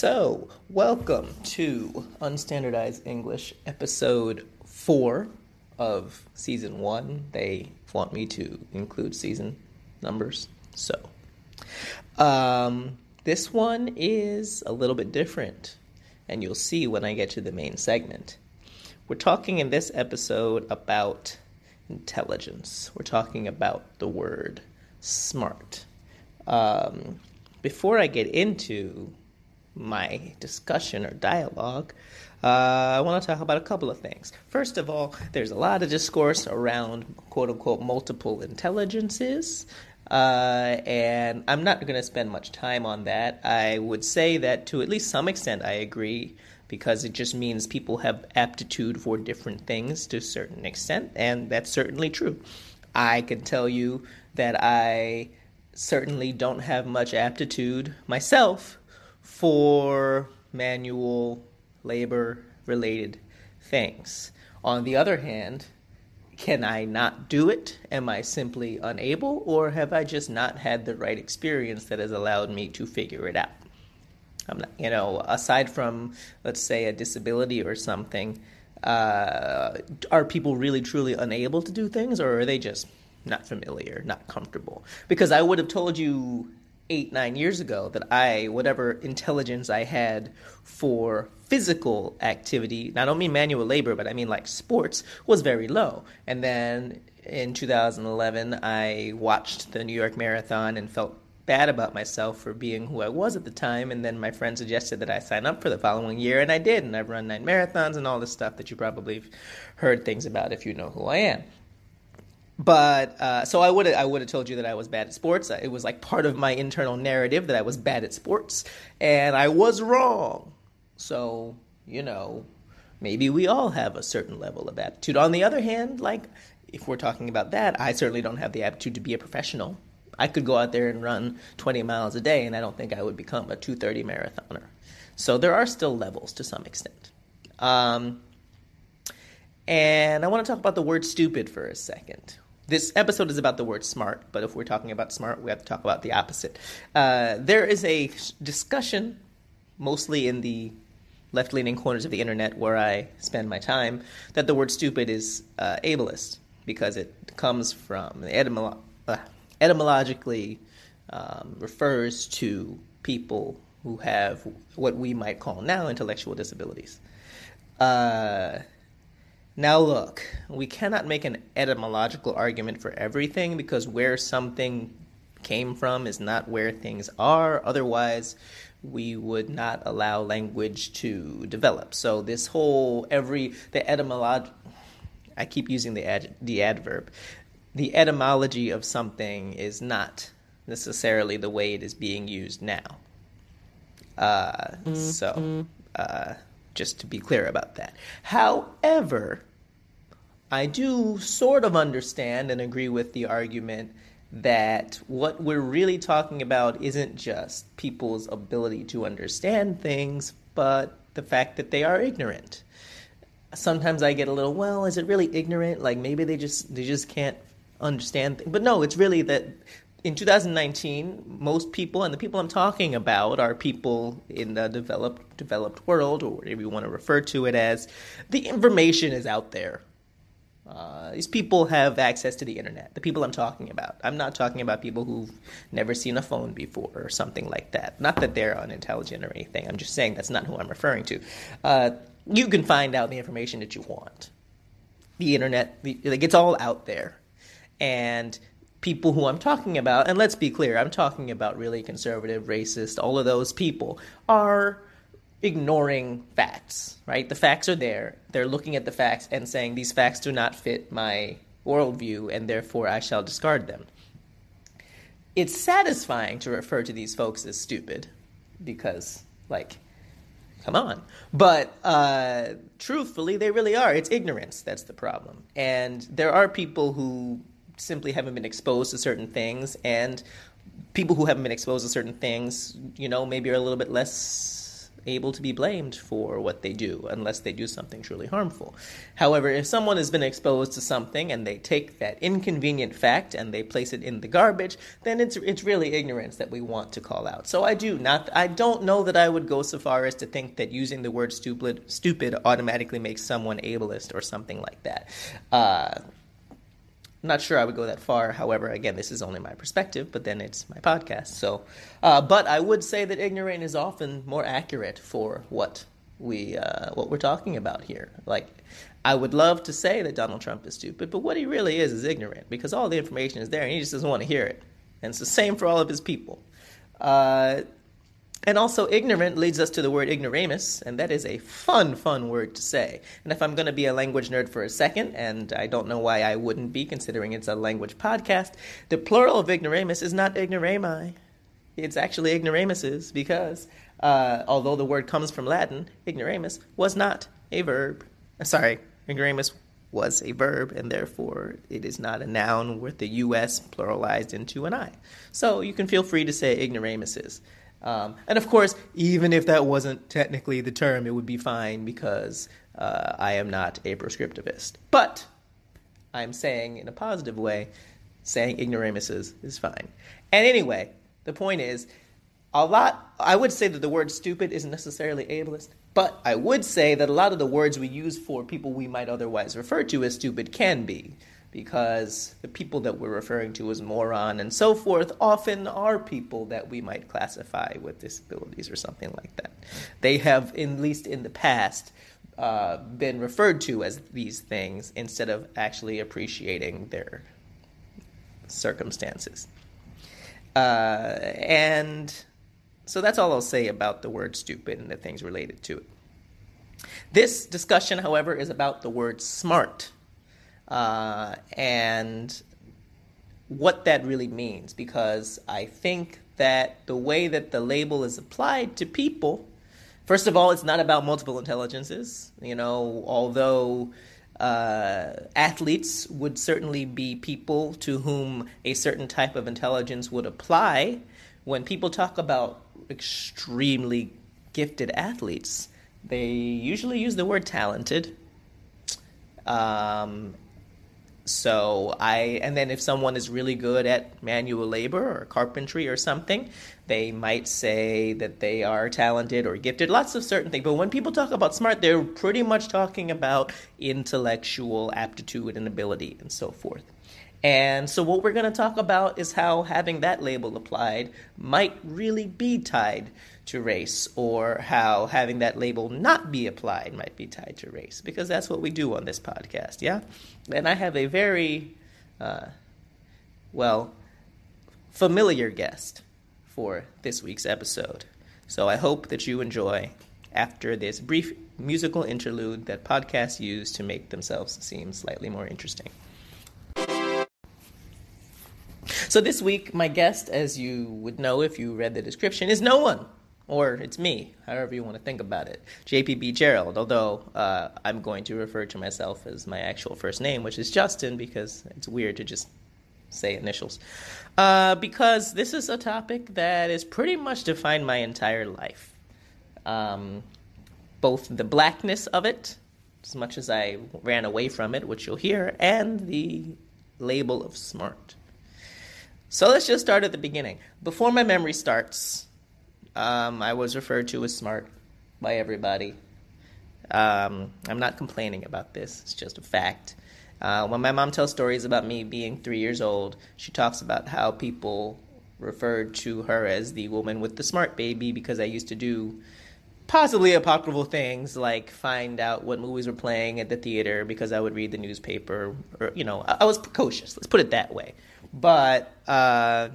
So, welcome to Unstandardized English, episode four of season one. They want me to include season numbers, so um, this one is a little bit different, and you'll see when I get to the main segment. We're talking in this episode about intelligence. We're talking about the word smart. Um, before I get into my discussion or dialogue, uh, I want to talk about a couple of things. First of all, there's a lot of discourse around quote unquote multiple intelligences. Uh, and I'm not going to spend much time on that. I would say that to at least some extent I agree because it just means people have aptitude for different things to a certain extent, and that's certainly true. I can tell you that I certainly don't have much aptitude myself for manual labor related things. On the other hand, can I not do it? Am I simply unable? Or have I just not had the right experience that has allowed me to figure it out? Not, you know, aside from, let's say, a disability or something, uh, are people really truly unable to do things or are they just not familiar, not comfortable? Because I would have told you eight, nine years ago that I, whatever intelligence I had for physical activity, I don't mean manual labor, but I mean like sports, was very low. And then in 2011, I watched the New York Marathon and felt bad about myself for being who I was at the time. And then my friend suggested that I sign up for the following year, and I did. And I've run nine marathons and all this stuff that you probably have heard things about if you know who I am but uh, so I would I would have told you that I was bad at sports. It was like part of my internal narrative that I was bad at sports, and I was wrong. So you know, maybe we all have a certain level of aptitude. On the other hand, like if we're talking about that, I certainly don't have the aptitude to be a professional. I could go out there and run 20 miles a day, and I don't think I would become a 230 marathoner. So there are still levels to some extent. Um, and I want to talk about the word stupid for a second this episode is about the word smart, but if we're talking about smart, we have to talk about the opposite. Uh, there is a discussion, mostly in the left leaning corners of the internet where I spend my time, that the word stupid is uh, ableist because it comes from etymolo- uh, etymologically um, refers to people who have what we might call now intellectual disabilities. Uh, now, look, we cannot make an etymological argument for everything because where something came from is not where things are. Otherwise, we would not allow language to develop. So, this whole every the etymology, I keep using the ad, the adverb, the etymology of something is not necessarily the way it is being used now. Uh, mm-hmm. So, uh, just to be clear about that. However, I do sort of understand and agree with the argument that what we're really talking about isn't just people's ability to understand things, but the fact that they are ignorant. Sometimes I get a little, well, is it really ignorant? Like maybe they just they just can't understand things. But no, it's really that in 2019, most people and the people I'm talking about are people in the developed developed world or whatever you want to refer to it as. The information is out there uh, these people have access to the internet. The people I'm talking about. I'm not talking about people who've never seen a phone before or something like that. Not that they're unintelligent or anything. I'm just saying that's not who I'm referring to. Uh, you can find out the information that you want. The internet, the, like it's all out there, and people who I'm talking about, and let's be clear, I'm talking about really conservative, racist, all of those people are ignoring facts, right? The facts are there. They're looking at the facts and saying these facts do not fit my worldview and therefore I shall discard them. It's satisfying to refer to these folks as stupid because, like, come on. But uh, truthfully, they really are. It's ignorance that's the problem. And there are people who simply haven't been exposed to certain things, and people who haven't been exposed to certain things, you know, maybe are a little bit less able to be blamed for what they do unless they do something truly harmful. However, if someone has been exposed to something and they take that inconvenient fact and they place it in the garbage, then it's it's really ignorance that we want to call out. So I do not I don't know that I would go so far as to think that using the word stupid stupid automatically makes someone ableist or something like that. Uh, I'm not sure I would go that far. However, again, this is only my perspective, but then it's my podcast. So, uh, but I would say that ignorant is often more accurate for what we uh, what we're talking about here. Like, I would love to say that Donald Trump is stupid, but what he really is is ignorant because all the information is there and he just doesn't want to hear it. And it's the same for all of his people. Uh, and also, ignorant leads us to the word ignoramus, and that is a fun, fun word to say. And if I'm going to be a language nerd for a second, and I don't know why I wouldn't be considering it's a language podcast, the plural of ignoramus is not ignorami. It's actually ignoramuses, because uh, although the word comes from Latin, ignoramus was not a verb. Uh, sorry, ignoramus was a verb, and therefore it is not a noun with the US pluralized into an I. So you can feel free to say ignoramuses. Um, and of course, even if that wasn't technically the term, it would be fine because uh, I am not a prescriptivist. But I'm saying in a positive way, saying ignoramuses is fine. And anyway, the point is, a lot, I would say that the word stupid isn't necessarily ableist, but I would say that a lot of the words we use for people we might otherwise refer to as stupid can be because the people that we're referring to as moron and so forth often are people that we might classify with disabilities or something like that. They have, at least in the past, uh, been referred to as these things instead of actually appreciating their circumstances. Uh, and so that's all I'll say about the word stupid and the things related to it. This discussion, however, is about the word smart uh, and what that really means because I think that the way that the label is applied to people, first of all, it's not about multiple intelligences. You know, although uh, athletes would certainly be people to whom a certain type of intelligence would apply, when people talk about extremely gifted athletes, they usually use the word talented. Um, so I, and then if someone is really good at manual labor or carpentry or something, they might say that they are talented or gifted, lots of certain things. But when people talk about smart, they're pretty much talking about intellectual aptitude and ability and so forth. And so, what we're going to talk about is how having that label applied might really be tied to race, or how having that label not be applied might be tied to race, because that's what we do on this podcast, yeah? And I have a very, uh, well, familiar guest for this week's episode. So, I hope that you enjoy after this brief musical interlude that podcasts use to make themselves seem slightly more interesting. So this week, my guest, as you would know if you read the description, is no one. Or it's me, however you want to think about it. JPB Gerald, although uh, I'm going to refer to myself as my actual first name, which is Justin, because it's weird to just say initials. Uh, because this is a topic that has pretty much defined my entire life. Um, both the blackness of it, as much as I ran away from it, which you'll hear, and the label of smart. So let's just start at the beginning. Before my memory starts, um, I was referred to as smart by everybody. Um, I'm not complaining about this, it's just a fact. Uh, when my mom tells stories about me being three years old, she talks about how people referred to her as the woman with the smart baby because I used to do possibly apocryphal things like find out what movies were playing at the theater because I would read the newspaper. Or, you know, I, I was precocious, let's put it that way. But uh,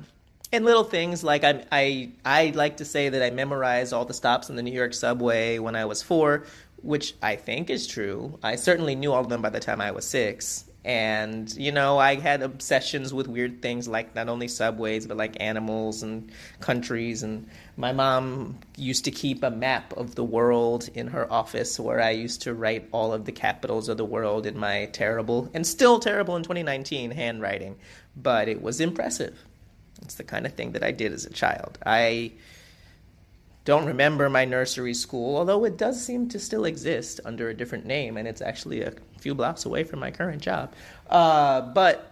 and little things like I I I like to say that I memorized all the stops in the New York subway when I was four, which I think is true. I certainly knew all of them by the time I was six. And, you know, I had obsessions with weird things like not only subways, but like animals and countries. And my mom used to keep a map of the world in her office where I used to write all of the capitals of the world in my terrible, and still terrible in 2019, handwriting. But it was impressive. It's the kind of thing that I did as a child. I don't remember my nursery school, although it does seem to still exist under a different name, and it's actually a few blocks away from my current job. Uh, but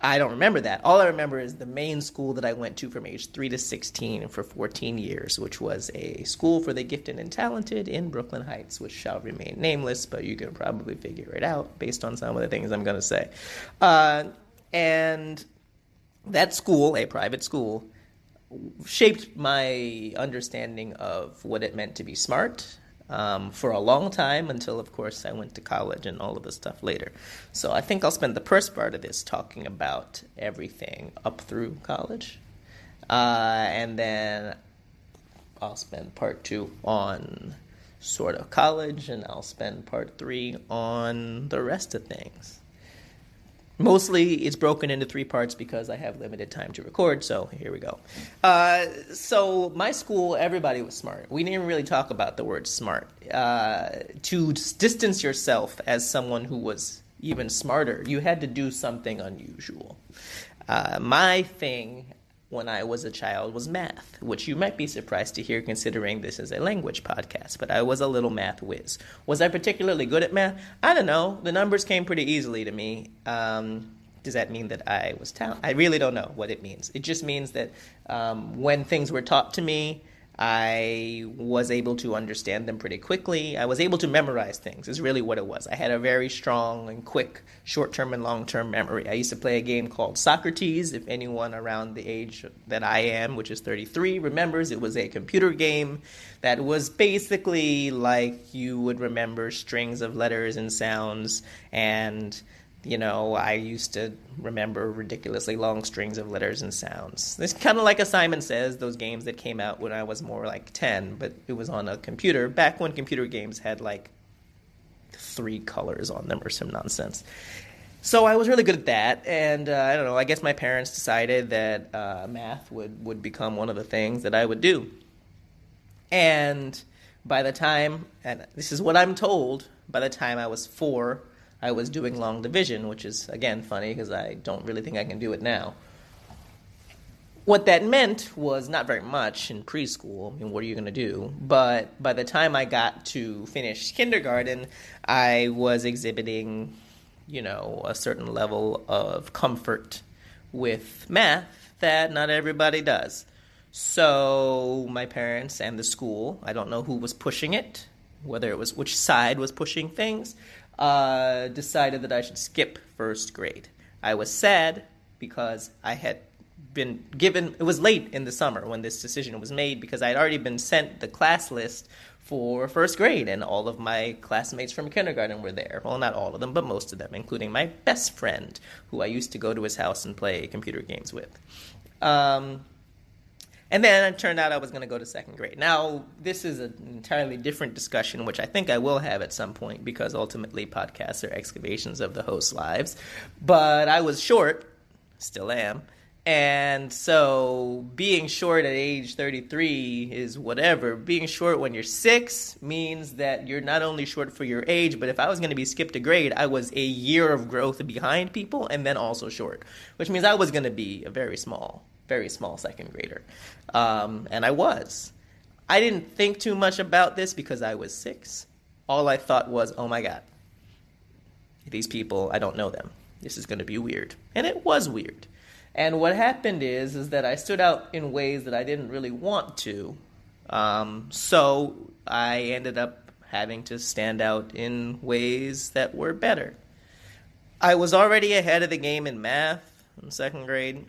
I don't remember that. All I remember is the main school that I went to from age 3 to 16 for 14 years, which was a school for the gifted and talented in Brooklyn Heights, which shall remain nameless, but you can probably figure it out based on some of the things I'm going to say. Uh, and that school, a private school, shaped my understanding of what it meant to be smart um, for a long time until, of course, I went to college and all of this stuff later. So I think I'll spend the first part of this talking about everything up through college. Uh, and then I'll spend part two on sort of college, and I'll spend part three on the rest of things. Mostly it's broken into three parts because I have limited time to record, so here we go. Uh, so, my school, everybody was smart. We didn't really talk about the word smart. Uh, to distance yourself as someone who was even smarter, you had to do something unusual. Uh, my thing when I was a child was math, which you might be surprised to hear considering this is a language podcast, but I was a little math whiz. Was I particularly good at math? I don't know. The numbers came pretty easily to me. Um, does that mean that I was talented? I really don't know what it means. It just means that um, when things were taught to me, I was able to understand them pretty quickly. I was able to memorize things, is really what it was. I had a very strong and quick short term and long term memory. I used to play a game called Socrates. If anyone around the age that I am, which is 33, remembers, it was a computer game that was basically like you would remember strings of letters and sounds and you know, I used to remember ridiculously long strings of letters and sounds. It's kind of like a Simon Says, those games that came out when I was more like 10, but it was on a computer, back when computer games had like three colors on them or some nonsense. So I was really good at that, and uh, I don't know, I guess my parents decided that uh, math would, would become one of the things that I would do. And by the time, and this is what I'm told, by the time I was four, I was doing long division, which is, again, funny because I don't really think I can do it now. What that meant was not very much in preschool. I mean, what are you going to do? But by the time I got to finish kindergarten, I was exhibiting, you know, a certain level of comfort with math that not everybody does. So my parents and the school, I don't know who was pushing it, whether it was which side was pushing things, uh, decided that I should skip first grade. I was sad because I had been given, it was late in the summer when this decision was made because I had already been sent the class list for first grade, and all of my classmates from kindergarten were there. Well, not all of them, but most of them, including my best friend, who I used to go to his house and play computer games with. Um, and then it turned out I was going to go to second grade. Now, this is an entirely different discussion, which I think I will have at some point because ultimately podcasts are excavations of the host's lives. But I was short, still am. And so being short at age 33 is whatever. Being short when you're six means that you're not only short for your age, but if I was going to be skipped a grade, I was a year of growth behind people and then also short, which means I was going to be a very small very small second grader. Um, and I was. I didn't think too much about this because I was six. All I thought was, oh my God, these people, I don't know them. This is going to be weird. And it was weird. And what happened is, is that I stood out in ways that I didn't really want to. Um, so I ended up having to stand out in ways that were better. I was already ahead of the game in math in second grade.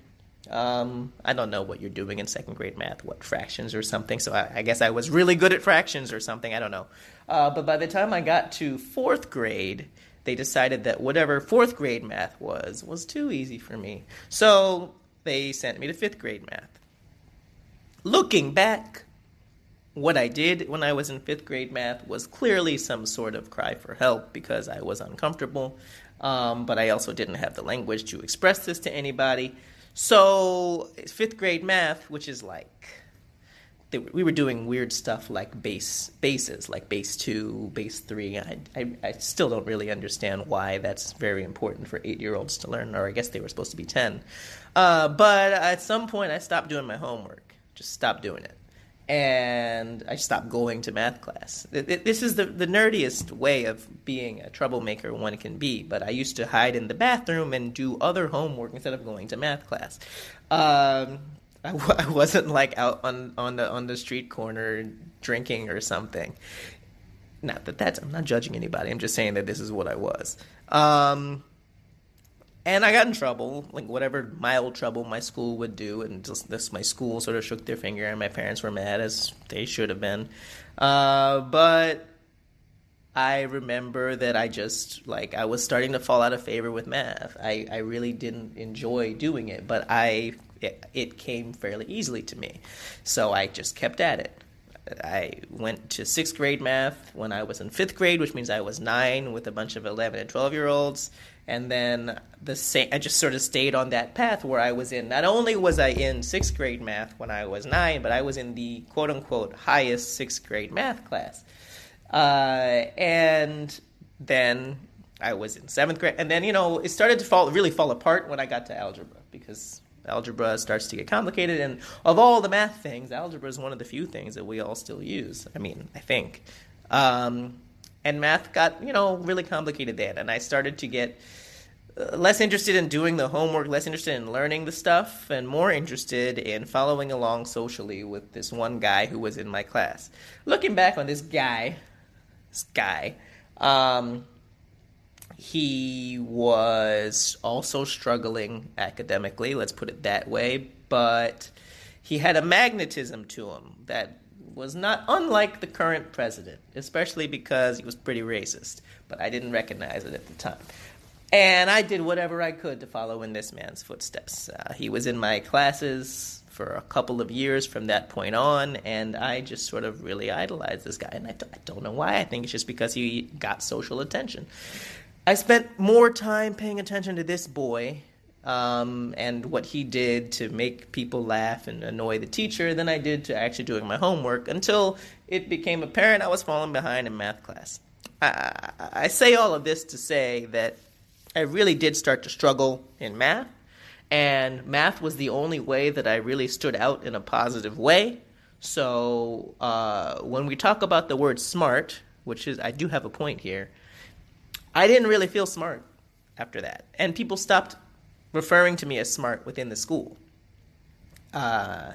Um, I don't know what you're doing in second grade math, what fractions or something. So I, I guess I was really good at fractions or something. I don't know. Uh, but by the time I got to fourth grade, they decided that whatever fourth grade math was was too easy for me. So they sent me to fifth grade math. Looking back, what I did when I was in fifth grade math was clearly some sort of cry for help because I was uncomfortable. Um, but I also didn't have the language to express this to anybody. So fifth grade math, which is like we were doing weird stuff like base bases, like base two, base three. I, I, I still don't really understand why that's very important for eight year olds to learn, or I guess they were supposed to be ten. Uh, but at some point, I stopped doing my homework. Just stopped doing it. And I stopped going to math class. This is the, the nerdiest way of being a troublemaker one can be, but I used to hide in the bathroom and do other homework instead of going to math class. Um, I w- I wasn't like out on, on the on the street corner drinking or something. Not that that's I'm not judging anybody. I'm just saying that this is what I was. Um, and I got in trouble, like whatever mild trouble my school would do, and just this my school sort of shook their finger, and my parents were mad as they should have been. Uh, but I remember that I just like I was starting to fall out of favor with math. I I really didn't enjoy doing it, but I it, it came fairly easily to me, so I just kept at it. I went to sixth grade math when I was in fifth grade, which means I was nine with a bunch of 11 and 12 year olds and then the same i just sort of stayed on that path where i was in not only was i in sixth grade math when i was nine but i was in the quote unquote highest sixth grade math class. Uh, and then i was in seventh grade and then you know it started to fall really fall apart when i got to algebra because algebra starts to get complicated and of all the math things algebra is one of the few things that we all still use i mean i think. Um, and math got you know really complicated then and i started to get uh, less interested in doing the homework less interested in learning the stuff and more interested in following along socially with this one guy who was in my class. Looking back on this guy this guy um, he was also struggling academically let's put it that way but he had a magnetism to him that was not unlike the current president, especially because he was pretty racist, but I didn't recognize it at the time. And I did whatever I could to follow in this man's footsteps. Uh, he was in my classes for a couple of years from that point on, and I just sort of really idolized this guy. And I, I don't know why. I think it's just because he got social attention. I spent more time paying attention to this boy um, and what he did to make people laugh and annoy the teacher than I did to actually doing my homework until it became apparent I was falling behind in math class. I, I say all of this to say that I really did start to struggle in math, and math was the only way that I really stood out in a positive way. So uh, when we talk about the word smart, which is, I do have a point here, I didn't really feel smart after that. And people stopped referring to me as smart within the school. Uh,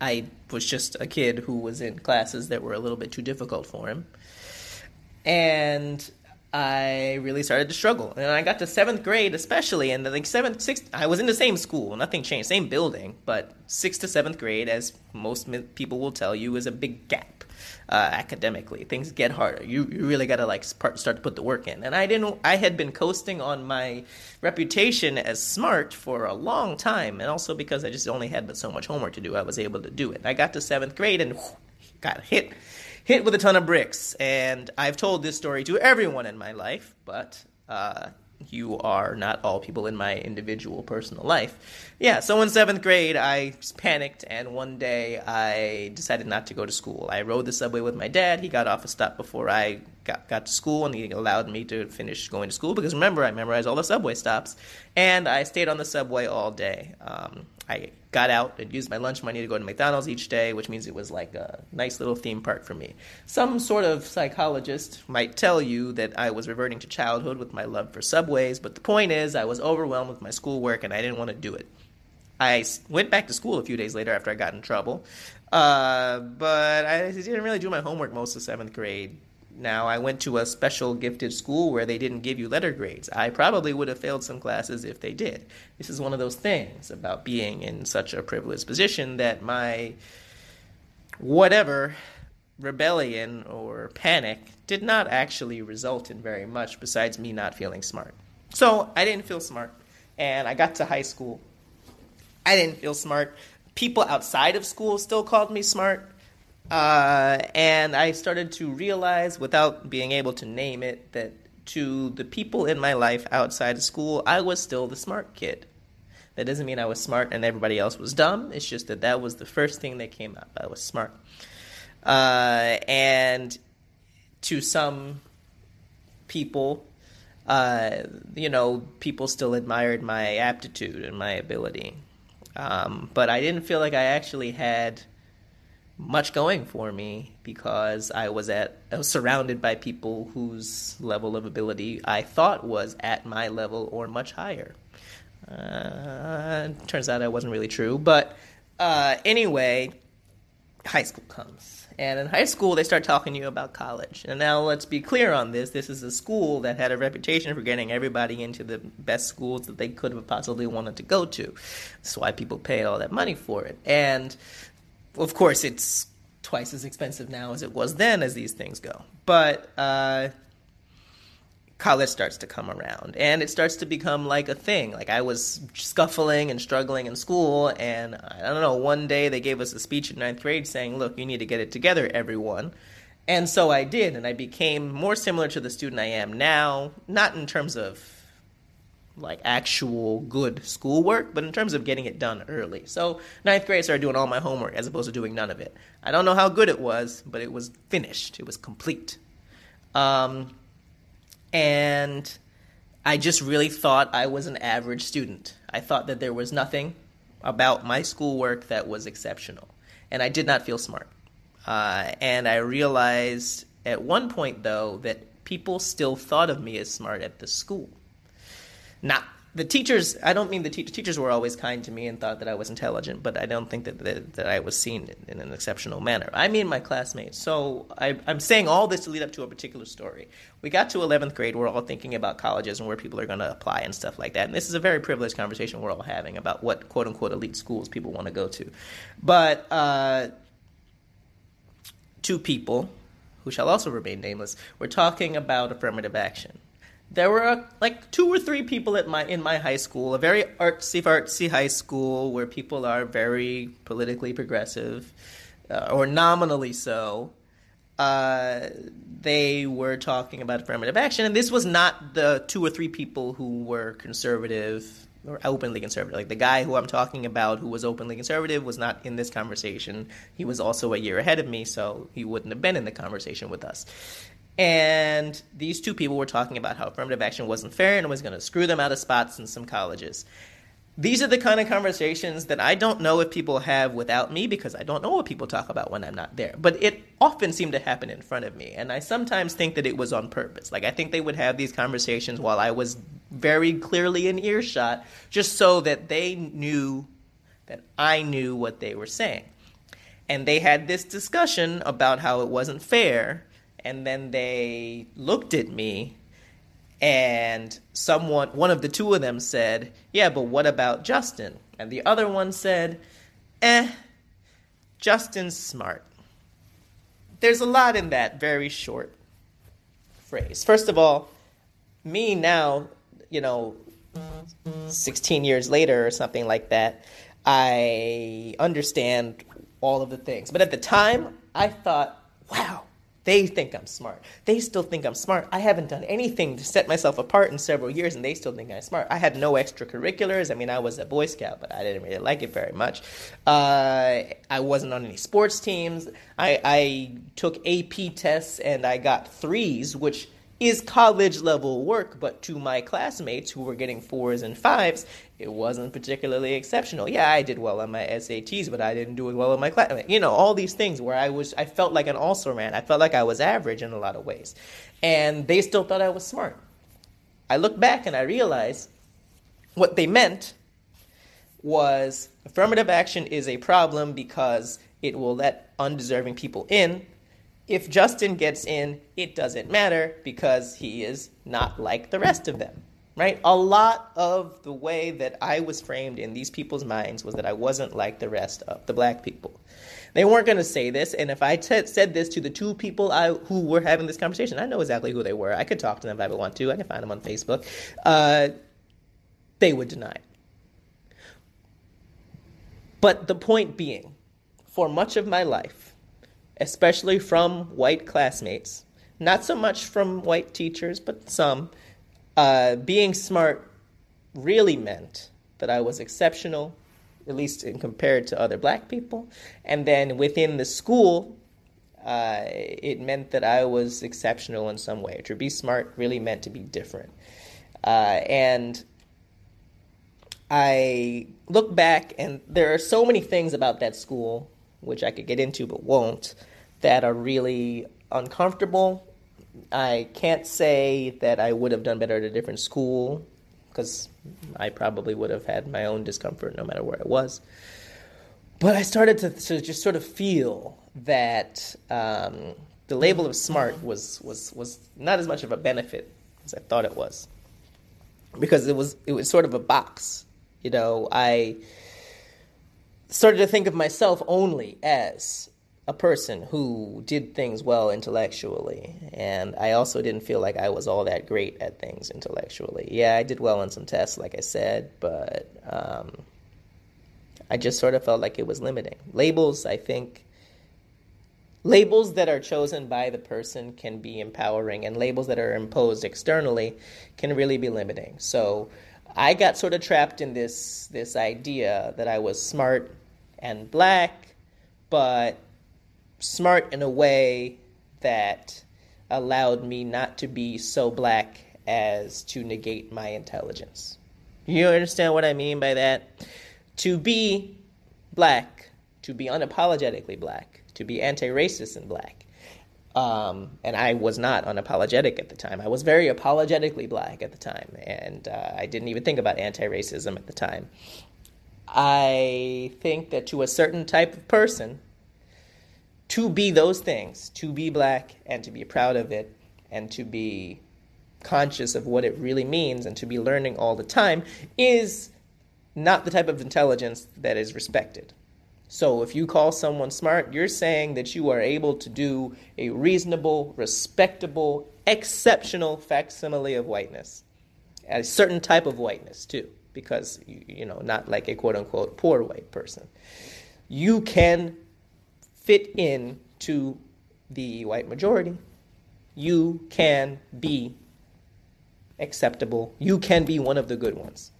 I was just a kid who was in classes that were a little bit too difficult for him. And I really started to struggle. And I got to seventh grade, especially, and like seventh, sixth, I was in the same school, nothing changed, same building, but sixth to seventh grade, as most people will tell you, is a big gap uh, academically. Things get harder. You you really got to like start to put the work in. And I didn't. I had been coasting on my reputation as smart for a long time, and also because I just only had but so much homework to do, I was able to do it. I got to seventh grade and whew, got hit hit with a ton of bricks. And I've told this story to everyone in my life, but uh, you are not all people in my individual personal life. Yeah, so in seventh grade, I panicked, and one day I decided not to go to school. I rode the subway with my dad. He got off a stop before I got, got to school, and he allowed me to finish going to school because remember, I memorized all the subway stops, and I stayed on the subway all day. Um, I got out and used my lunch money to go to McDonald's each day, which means it was like a nice little theme park for me. Some sort of psychologist might tell you that I was reverting to childhood with my love for subways, but the point is, I was overwhelmed with my schoolwork and I didn't want to do it. I went back to school a few days later after I got in trouble, uh, but I didn't really do my homework most of seventh grade. Now, I went to a special gifted school where they didn't give you letter grades. I probably would have failed some classes if they did. This is one of those things about being in such a privileged position that my whatever rebellion or panic did not actually result in very much besides me not feeling smart. So I didn't feel smart. And I got to high school. I didn't feel smart. People outside of school still called me smart. Uh, and I started to realize, without being able to name it, that to the people in my life outside of school, I was still the smart kid. That doesn't mean I was smart and everybody else was dumb. It's just that that was the first thing that came up. I was smart. Uh, and to some people, uh, you know, people still admired my aptitude and my ability. Um, but I didn't feel like I actually had much going for me because I was at I was surrounded by people whose level of ability I thought was at my level or much higher. Uh, turns out that wasn't really true, but uh, anyway, high school comes. And in high school, they start talking to you about college. And now let's be clear on this. This is a school that had a reputation for getting everybody into the best schools that they could have possibly wanted to go to. That's why people paid all that money for it. And of course, it's twice as expensive now as it was then as these things go. But uh, college starts to come around and it starts to become like a thing. Like I was scuffling and struggling in school, and I don't know, one day they gave us a speech in ninth grade saying, Look, you need to get it together, everyone. And so I did, and I became more similar to the student I am now, not in terms of like actual good schoolwork, but in terms of getting it done early. So ninth grade, I started doing all my homework as opposed to doing none of it. I don't know how good it was, but it was finished. It was complete. Um, and I just really thought I was an average student. I thought that there was nothing about my schoolwork that was exceptional, and I did not feel smart. Uh, and I realized at one point, though, that people still thought of me as smart at the school. Not the teachers i don't mean the te- teachers were always kind to me and thought that i was intelligent but i don't think that, that, that i was seen in, an exceptional manner. I mean my classmates. So I, i'm saying all this to lead up to a particular story. We got to 11th grade we're all thinking about colleges and where people are going to apply and stuff like that. And this is a very privileged conversation we're all having about what quote unquote elite schools people want to go to. But uh, two people who shall also remain nameless were talking about affirmative action there were uh, like two or three people at my in my high school, a very artsy artsy high school where people are very politically progressive, uh, or nominally so. Uh, they were talking about affirmative action, and this was not the two or three people who were conservative or openly conservative. Like the guy who I'm talking about, who was openly conservative, was not in this conversation. He was also a year ahead of me, so he wouldn't have been in the conversation with us. And these two people were talking about how affirmative action wasn't fair and was going to screw them out of spots in some colleges. These are the kind of conversations that I don't know if people have without me because I don't know what people talk about when I'm not there. But it often seemed to happen in front of me. And I sometimes think that it was on purpose. Like, I think they would have these conversations while I was very clearly in earshot, just so that they knew that I knew what they were saying. And they had this discussion about how it wasn't fair and then they looked at me and someone one of the two of them said yeah but what about justin? And the other one said eh justin's smart. There's a lot in that very short phrase. First of all me now you know 16 years later or something like that i understand all of the things. But at the time i thought wow they think I'm smart. They still think I'm smart. I haven't done anything to set myself apart in several years, and they still think I'm smart. I had no extracurriculars. I mean, I was a Boy Scout, but I didn't really like it very much. Uh, I wasn't on any sports teams. I, I took AP tests and I got threes, which is college level work, but to my classmates who were getting fours and fives, it wasn't particularly exceptional. Yeah, I did well on my SATs, but I didn't do as well in my class. You know, all these things where I was, I felt like an also ran. I felt like I was average in a lot of ways, and they still thought I was smart. I look back and I realize what they meant was affirmative action is a problem because it will let undeserving people in if Justin gets in, it doesn't matter because he is not like the rest of them. Right? A lot of the way that I was framed in these people's minds was that I wasn't like the rest of the black people. They weren't going to say this, and if I t- said this to the two people I, who were having this conversation, I know exactly who they were. I could talk to them if I would want to. I can find them on Facebook. Uh, they would deny it. But the point being, for much of my life, especially from white classmates, not so much from white teachers, but some, uh, being smart really meant that I was exceptional, at least in compared to other black people. And then within the school, uh, it meant that I was exceptional in some way. To be smart really meant to be different. Uh, and I look back, and there are so many things about that school which I could get into but won't, that are really uncomfortable. I can't say that I would have done better at a different school because I probably would have had my own discomfort no matter where I was. But I started to, to just sort of feel that um, the label of smart was, was, was not as much of a benefit as I thought it was. Because it was, it was sort of a box. You know, I started to think of myself only as a person who did things well intellectually. And I also didn't feel like I was all that great at things intellectually. Yeah, I did well on some tests, like I said, but um, I just sort of felt like it was limiting. Labels, I think, labels that are chosen by the person can be empowering, and labels that are imposed externally can really be limiting. So I got sort of trapped in this this idea that I was smart and black, but smart in a way that allowed me not to be so black as to negate my intelligence. You understand what I mean by that? To be black, to be unapologetically black, to be anti racist and black. Um, and I was not unapologetic at the time. I was very apologetically black at the time, and uh, I didn't even think about anti racism at the time. I think that to a certain type of person, to be those things, to be black and to be proud of it and to be conscious of what it really means and to be learning all the time is not the type of intelligence that is respected. So if you call someone smart, you're saying that you are able to do a reasonable, respectable, exceptional facsimile of whiteness. A certain type of whiteness, too, because, you know, not like a quote unquote poor white person. You can fit in to the white majority, you can be acceptable. You can be one of the good ones.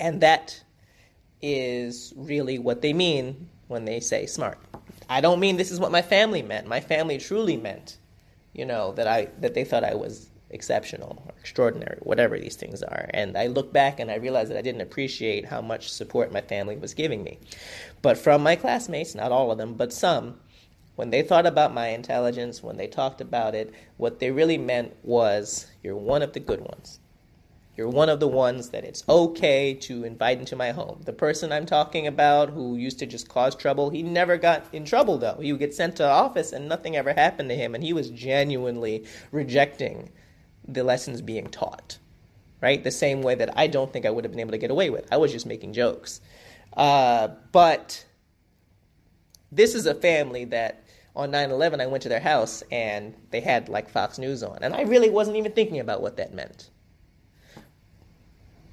And that is really what they mean when they say smart. I don't mean this is what my family meant. My family truly meant, you know, that I that they thought I was exceptional or extraordinary, whatever these things are. And I look back and I realize that I didn't appreciate how much support my family was giving me. But from my classmates, not all of them, but some, when they thought about my intelligence, when they talked about it, what they really meant was you're one of the good ones. You're one of the ones that it's okay to invite into my home. The person I'm talking about who used to just cause trouble, he never got in trouble though. He would get sent to office and nothing ever happened to him, and he was genuinely rejecting the lessons being taught, right? The same way that I don't think I would have been able to get away with. I was just making jokes. Uh, but this is a family that on 9 11, I went to their house and they had like Fox News on. And I really wasn't even thinking about what that meant.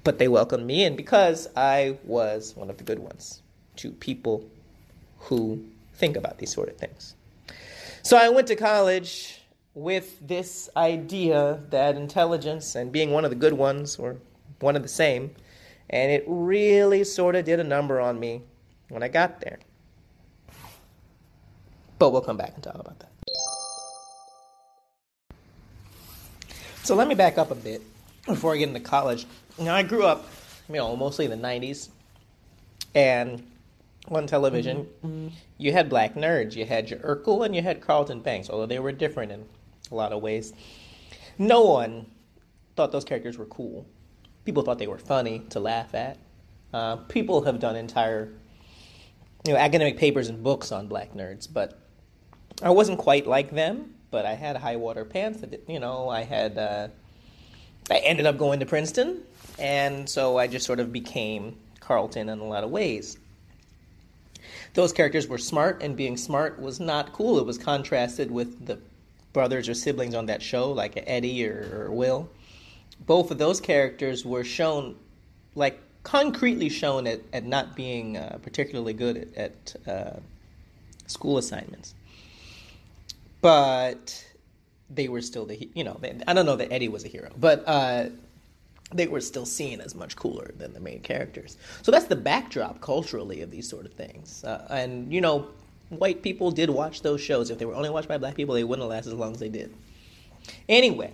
But they welcomed me in because I was one of the good ones to people who think about these sort of things. So I went to college with this idea that intelligence and being one of the good ones were one of the same. And it really sort of did a number on me when I got there. But we'll come back and talk about that. So let me back up a bit before I get into college. Now, I grew up, you know, mostly in the 90s. And on television, mm-hmm. you had black nerds. You had your Urkel and you had Carlton Banks, although they were different in a lot of ways. No one thought those characters were cool. People thought they were funny to laugh at. Uh, people have done entire, you know, academic papers and books on black nerds, but I wasn't quite like them. But I had high water pants. That, you know, I had. Uh, I ended up going to Princeton, and so I just sort of became Carlton in a lot of ways. Those characters were smart, and being smart was not cool. It was contrasted with the brothers or siblings on that show, like Eddie or, or Will, both of those characters were shown, like concretely shown at, at not being uh, particularly good at, at uh, school assignments. But they were still the you know they, I don't know that Eddie was a hero, but uh, they were still seen as much cooler than the main characters. So that's the backdrop culturally of these sort of things. Uh, and you know, white people did watch those shows. If they were only watched by black people, they wouldn't last as long as they did. Anyway,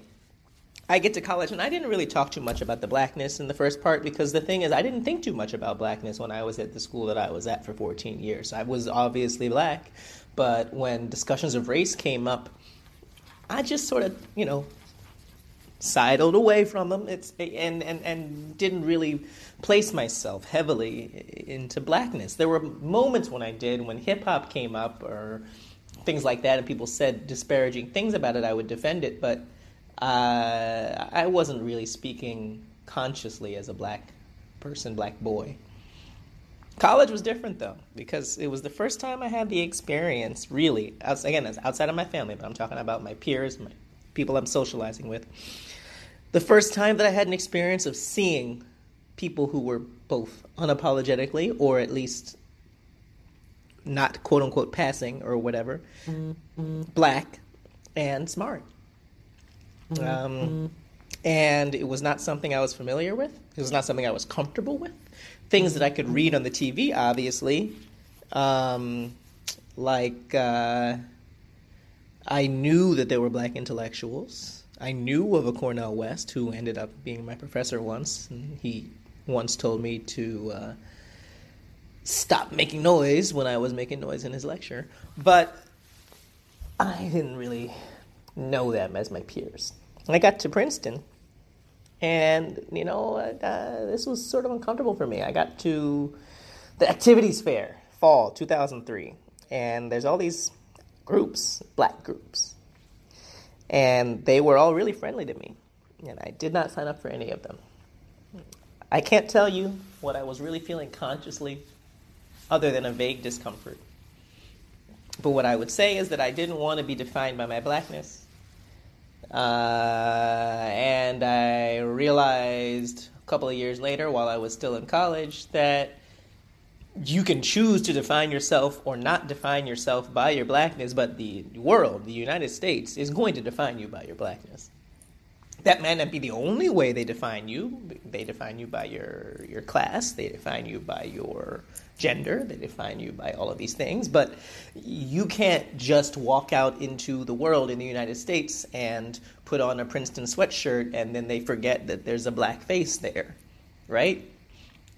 I get to college and I didn't really talk too much about the blackness in the first part because the thing is I didn't think too much about blackness when I was at the school that I was at for 14 years. I was obviously black, but when discussions of race came up, I just sort of, you know, sidled away from them. It's and and and didn't really place myself heavily into blackness. There were moments when I did when hip hop came up or things like that, and people said disparaging things about it. I would defend it, but uh, I wasn't really speaking consciously as a black person, black boy. College was different though because it was the first time I had the experience really again outside of my family, but I'm talking about my peers, my people I'm socializing with. The first time that I had an experience of seeing people who were both unapologetically or at least not quote unquote passing or whatever, mm-hmm. black and smart. Mm-hmm. Um, and it was not something I was familiar with. It was not something I was comfortable with things that I could read on the TV, obviously. Um, like, uh, I knew that there were black intellectuals. I knew of a Cornel West who ended up being my professor once. He once told me to uh, stop making noise when I was making noise in his lecture. But I didn't really know them as my peers. I got to Princeton and, you know, uh, this was sort of uncomfortable for me. I got to the activities fair, fall 2003, and there's all these groups, black groups. And they were all really friendly to me. And I did not sign up for any of them. I can't tell you what I was really feeling consciously other than a vague discomfort. But what I would say is that I didn't want to be defined by my blackness. Uh, and I realized a couple of years later, while I was still in college, that you can choose to define yourself or not define yourself by your blackness, but the world, the United States, is going to define you by your blackness. That may not be the only way they define you. They define you by your, your class, they define you by your gender, they define you by all of these things, but you can't just walk out into the world in the United States and put on a Princeton sweatshirt and then they forget that there's a black face there, right?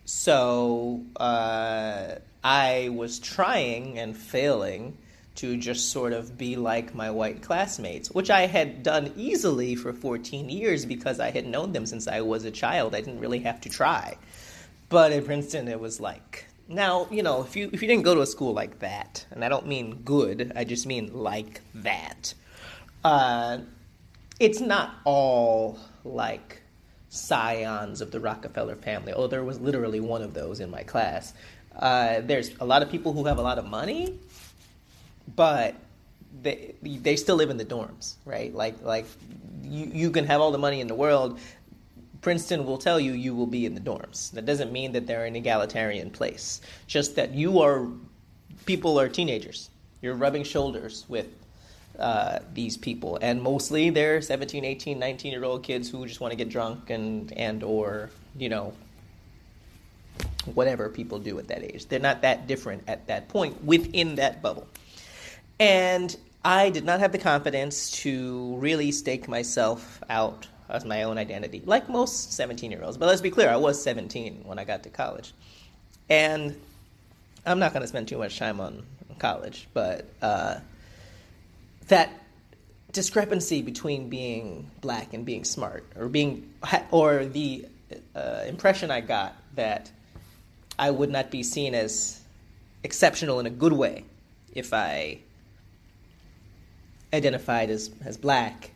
So uh, I was trying and failing to just sort of be like my white classmates, which I had done easily for 14 years because I had known them since I was a child. I didn't really have to try. But at Princeton, it was like now, you know, if you if you didn't go to a school like that, and I don't mean good, I just mean like that. Uh, it's not all like scions of the Rockefeller family. Oh, there was literally one of those in my class. Uh, there's a lot of people who have a lot of money, but they they still live in the dorms, right? Like like you you can have all the money in the world, Princeton will tell you you will be in the dorms. That doesn't mean that they're an egalitarian place. Just that you are, people are teenagers. You're rubbing shoulders with uh, these people, and mostly they're 17, 18, 19 year old kids who just want to get drunk and and or you know whatever people do at that age. They're not that different at that point within that bubble. And I did not have the confidence to really stake myself out as my own identity, like most 17 year olds. But let's be clear, I was 17 when I got to college. And I'm not going to spend too much time on college, but uh, that discrepancy between being black and being smart, or being, or the uh, impression I got that I would not be seen as exceptional in a good way if I identified as, as black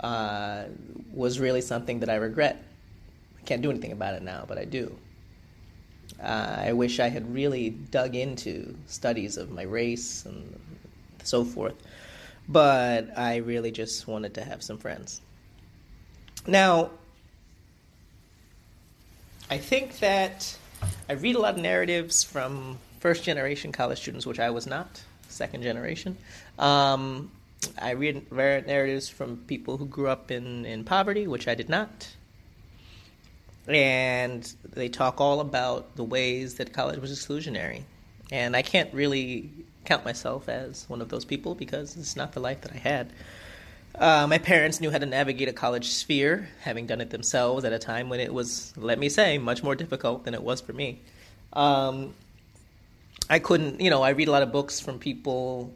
uh, was really something that I regret. I can't do anything about it now, but I do. Uh, I wish I had really dug into studies of my race and so forth, but I really just wanted to have some friends. Now, I think that I read a lot of narratives from first generation college students, which I was not, second generation. Um, I read narratives from people who grew up in, in poverty, which I did not. And they talk all about the ways that college was exclusionary. And I can't really count myself as one of those people because it's not the life that I had. Uh, my parents knew how to navigate a college sphere, having done it themselves at a time when it was, let me say, much more difficult than it was for me. Um, I couldn't, you know, I read a lot of books from people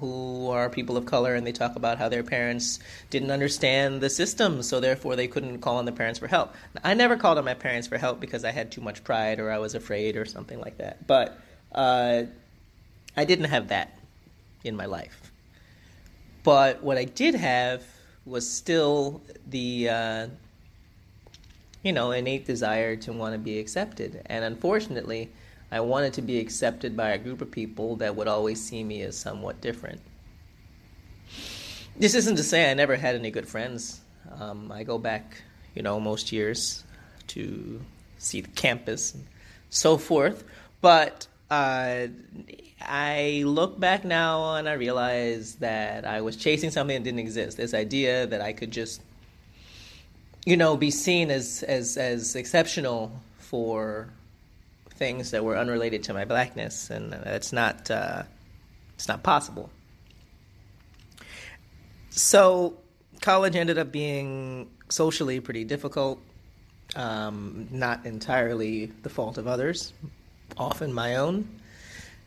who are people of color and they talk about how their parents didn't understand the system, so therefore they couldn't call on the parents for help. I never called on my parents for help because I had too much pride or I was afraid or something like that. But uh, I didn't have that in my life. But what I did have was still the, uh, you know, innate desire to want to be accepted. And unfortunately, I wanted to be accepted by a group of people that would always see me as somewhat different. This isn't to say I never had any good friends. Um, I go back, you know, most years to see the campus and so forth. But uh, I look back now and I realize that I was chasing something that didn't exist. This idea that I could just, you know, be seen as as as exceptional for things that were unrelated to my blackness, and that's not uh, it's not possible. So college ended up being socially pretty difficult. Um, not entirely the fault of others, often my own.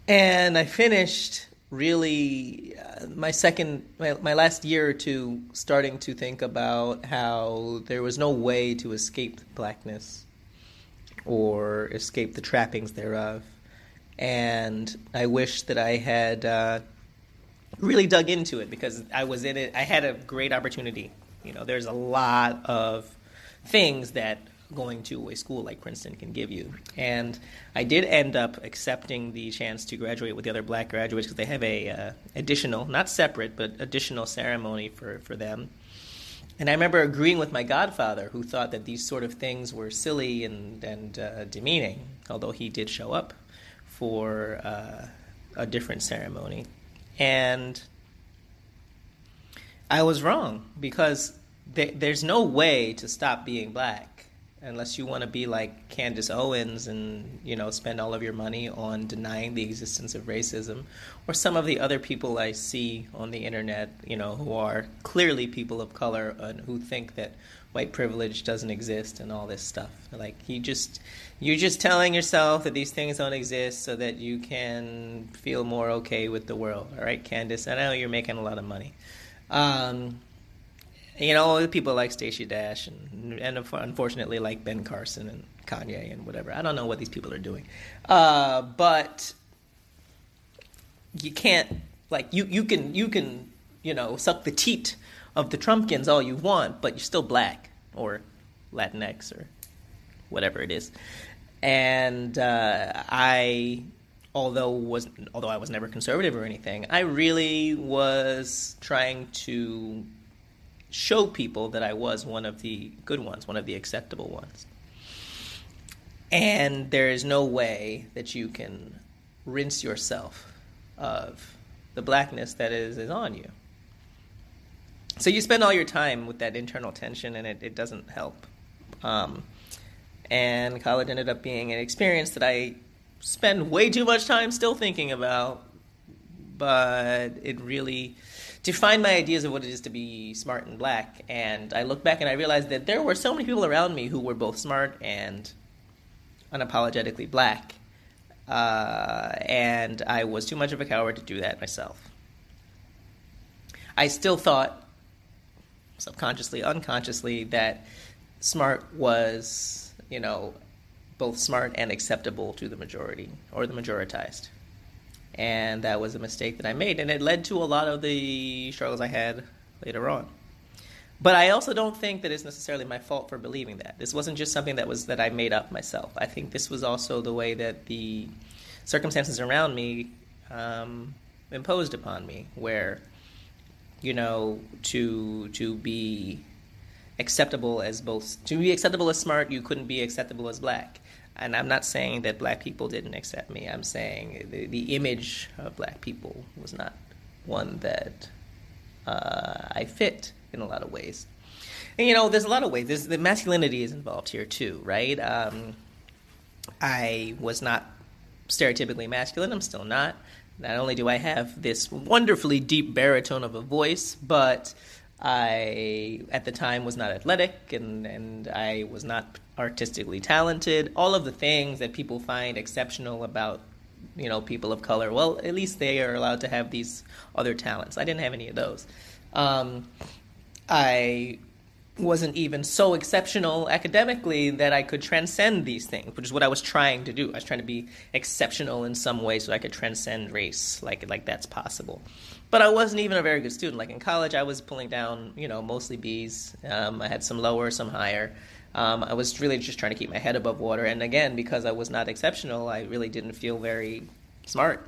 And I finished really uh, my second, my, my last year or two, starting to think about how there was no way to escape blackness or escape the trappings thereof. And I wish that I had uh, really dug into it because I was in it. I had a great opportunity. You know, there's a lot of things that going to a school like Princeton can give you. And I did end up accepting the chance to graduate with the other black graduates because they have a uh, additional, not separate, but additional ceremony for, for them. And I remember agreeing with my godfather, who thought that these sort of things were silly and, and uh, demeaning, although he did show up for uh, a different ceremony. And I was wrong because th- there's no way to stop being black unless you want to be like Candace Owens and you know spend all of your money on denying the existence of racism, or some of the other people I see on the internet, you know, who are clearly people of color and who think that white privilege doesn't exist and all this stuff. Like you just you're just telling yourself that these things don't exist so that you can feel more okay with the world. All right, Candace, I know you're making a lot of money. Um, you know, people like Stacey Dash and, and unfortunately like Ben Carson and Kanye and whatever. I don't know what these people are doing, uh, but you can't like you you can you can you know suck the teat of the Trumpkins all you want, but you're still black or Latinx or whatever it is. And uh, I, although was although I was never conservative or anything, I really was trying to show people that I was one of the good ones, one of the acceptable ones. And there is no way that you can rinse yourself of the blackness that is, is on you. So you spend all your time with that internal tension, and it, it doesn't help. Um, and college ended up being an experience that I spend way too much time still thinking about, but it really defined my ideas of what it is to be smart and black. And I look back and I realized that there were so many people around me who were both smart and unapologetically black. Uh, and I was too much of a coward to do that myself. I still thought, subconsciously, unconsciously, that smart was, you know, both smart and acceptable to the majority or the majoritized and that was a mistake that I made, and it led to a lot of the struggles I had later on. But I also don't think that it's necessarily my fault for believing that. This wasn't just something that was that I made up myself. I think this was also the way that the circumstances around me um, imposed upon me, where you know to to be acceptable as both to be acceptable as smart, you couldn't be acceptable as black. And I'm not saying that black people didn't accept me. I'm saying the, the image of black people was not one that uh, I fit in a lot of ways. And you know, there's a lot of ways. There's, the masculinity is involved here too, right? Um, I was not stereotypically masculine. I'm still not. Not only do I have this wonderfully deep baritone of a voice, but I, at the time, was not athletic and, and I was not artistically talented. All of the things that people find exceptional about, you know, people of color. Well, at least they are allowed to have these other talents. I didn't have any of those. Um, I wasn't even so exceptional academically that I could transcend these things, which is what I was trying to do. I was trying to be exceptional in some way so I could transcend race, like like that's possible. But I wasn't even a very good student. Like in college, I was pulling down, you know, mostly B's. Um, I had some lower, some higher. Um, I was really just trying to keep my head above water. And again, because I was not exceptional, I really didn't feel very smart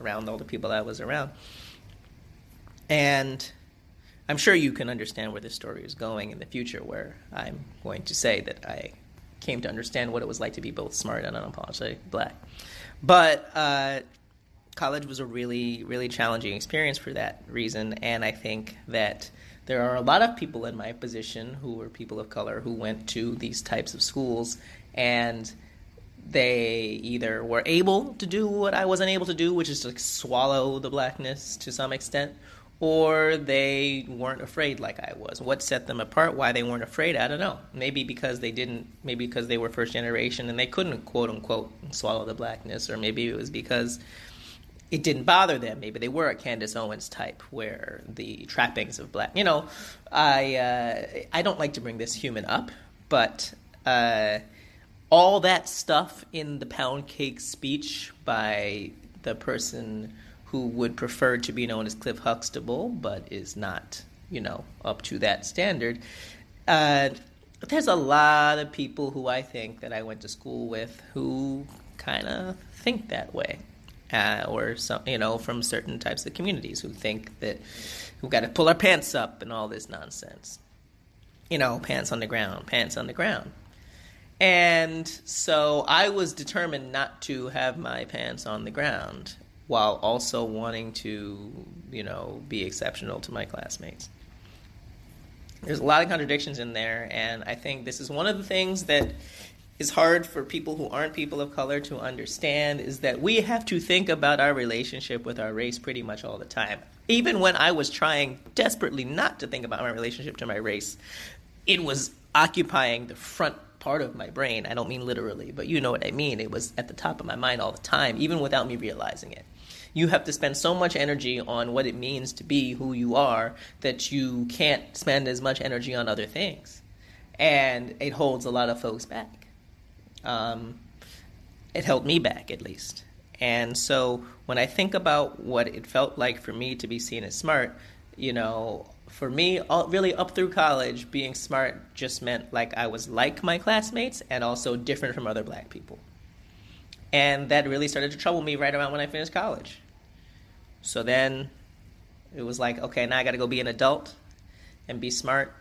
around all the people I was around. And I'm sure you can understand where this story is going in the future, where I'm going to say that I came to understand what it was like to be both smart and unapologetic black. But uh, college was a really, really challenging experience for that reason, and I think that there are a lot of people in my position who were people of color who went to these types of schools and they either were able to do what I wasn't able to do, which is to swallow the blackness to some extent, or they weren't afraid like I was. What set them apart, why they weren't afraid, I don't know. Maybe because they didn't, maybe because they were first generation and they couldn't quote unquote swallow the blackness, or maybe it was because it didn't bother them. Maybe they were a Candace Owens type, where the trappings of black. You know, I uh, I don't like to bring this human up, but uh, all that stuff in the pound cake speech by the person who would prefer to be known as Cliff Huxtable, but is not, you know, up to that standard. Uh, there's a lot of people who I think that I went to school with who kind of think that way. Uh, or some, you know, from certain types of communities who think that we've got to pull our pants up and all this nonsense. You know, pants on the ground, pants on the ground. And so I was determined not to have my pants on the ground while also wanting to, you know, be exceptional to my classmates. There's a lot of contradictions in there, and I think this is one of the things that is hard for people who aren't people of color to understand is that we have to think about our relationship with our race pretty much all the time. Even when I was trying desperately not to think about my relationship to my race, it was occupying the front part of my brain. I don't mean literally, but you know what I mean. It was at the top of my mind all the time, even without me realizing it you have to spend so much energy on what it means to be who you are that you can't spend as much energy on other things. And it holds a lot of folks back. Um, it held me back, at least. And so when I think about what it felt like for me to be seen as smart, you know, for me, all, really up through college, being smart just meant like I was like my classmates and also different from other black people. And that really started to trouble me right around when I finished college. So then it was like, okay, now I got to go be an adult and be smart.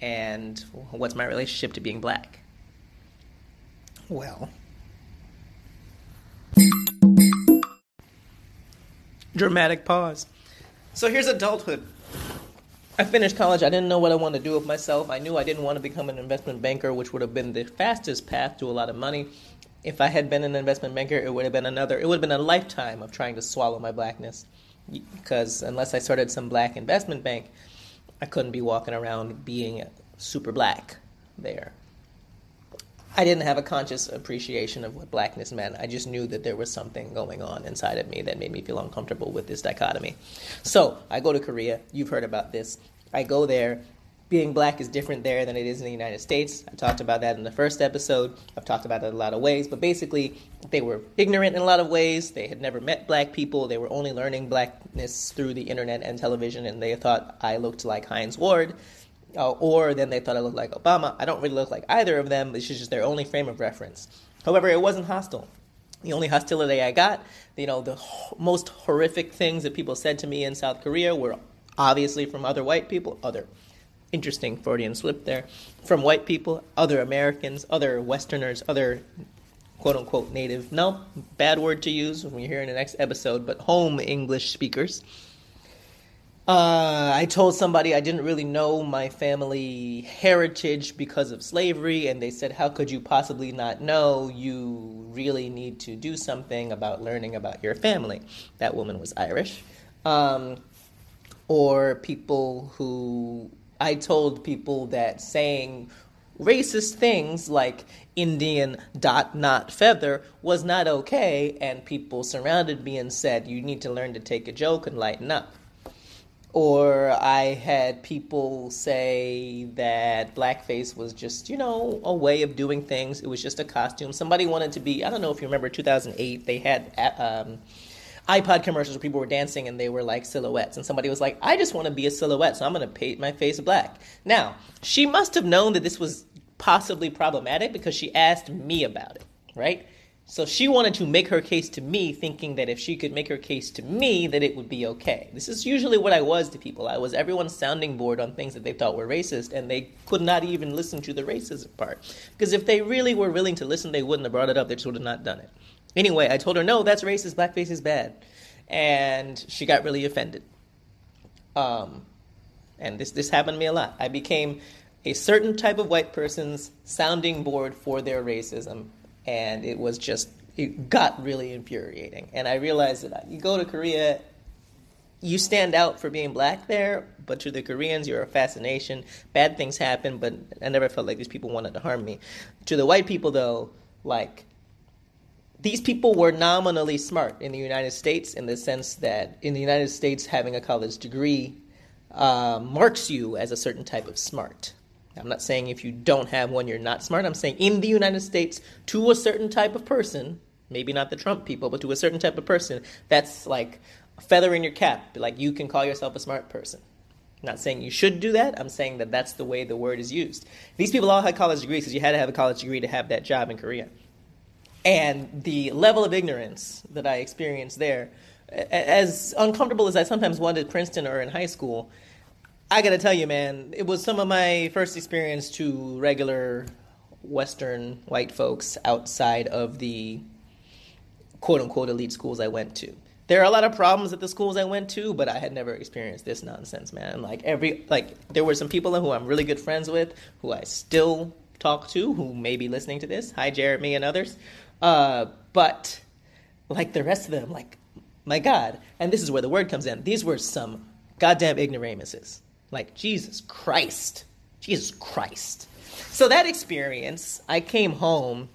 And what's my relationship to being black? Well, dramatic pause. So here's adulthood. I finished college. I didn't know what I wanted to do with myself. I knew I didn't want to become an investment banker, which would have been the fastest path to a lot of money if I had been an investment banker, it would have been another. It would have been a lifetime of trying to swallow my blackness, because unless I started some black investment bank, I couldn't be walking around being super black there. I didn't have a conscious appreciation of what blackness meant. I just knew that there was something going on inside of me that made me feel uncomfortable with this dichotomy. So I go to Korea. You've heard about this. I go there being black is different there than it is in the United States. I talked about that in the first episode. I've talked about it a lot of ways, but basically, they were ignorant in a lot of ways. They had never met black people. They were only learning blackness through the internet and television, and they thought I looked like Hines Ward. Uh, or then they thought I looked like Obama. I don't really look like either of them. This is just their only frame of reference. However, it wasn't hostile. The only hostility I got, you know, the ho- most horrific things that people said to me in South Korea were obviously from other white people, other interesting Freudian slip there, from white people, other Americans, other Westerners, other quote unquote native, no, bad word to use when you hear in the next episode, but home English speakers. Uh, I told somebody I didn't really know my family heritage because of slavery, and they said, How could you possibly not know? You really need to do something about learning about your family. That woman was Irish. Um, or people who I told people that saying racist things like Indian dot not feather was not okay, and people surrounded me and said, You need to learn to take a joke and lighten up. Or I had people say that blackface was just, you know, a way of doing things. It was just a costume. Somebody wanted to be, I don't know if you remember 2008, they had um, iPod commercials where people were dancing and they were like silhouettes. And somebody was like, I just want to be a silhouette, so I'm going to paint my face black. Now, she must have known that this was possibly problematic because she asked me about it, right? So she wanted to make her case to me, thinking that if she could make her case to me, that it would be okay. This is usually what I was to people. I was everyone's sounding board on things that they thought were racist, and they could not even listen to the racism part. Because if they really were willing to listen, they wouldn't have brought it up. They just would have not done it. Anyway, I told her, no, that's racist. Blackface is bad. And she got really offended. Um, and this, this happened to me a lot. I became a certain type of white person's sounding board for their racism. And it was just, it got really infuriating. And I realized that you go to Korea, you stand out for being black there, but to the Koreans, you're a fascination. Bad things happen, but I never felt like these people wanted to harm me. To the white people, though, like, these people were nominally smart in the United States in the sense that in the United States, having a college degree uh, marks you as a certain type of smart. I'm not saying if you don't have one, you're not smart. I'm saying in the United States, to a certain type of person, maybe not the Trump people, but to a certain type of person, that's like a feather in your cap. Like you can call yourself a smart person. I'm not saying you should do that. I'm saying that that's the way the word is used. These people all had college degrees because you had to have a college degree to have that job in Korea. And the level of ignorance that I experienced there, as uncomfortable as I sometimes wanted at Princeton or in high school, I gotta tell you, man, it was some of my first experience to regular Western white folks outside of the quote unquote elite schools I went to. There are a lot of problems at the schools I went to, but I had never experienced this nonsense, man. Like every like there were some people who I'm really good friends with, who I still talk to, who may be listening to this. Hi, Jeremy and others. Uh, but like the rest of them, like my God, and this is where the word comes in. These were some goddamn ignoramuses. Like, Jesus Christ. Jesus Christ. So that experience, I came home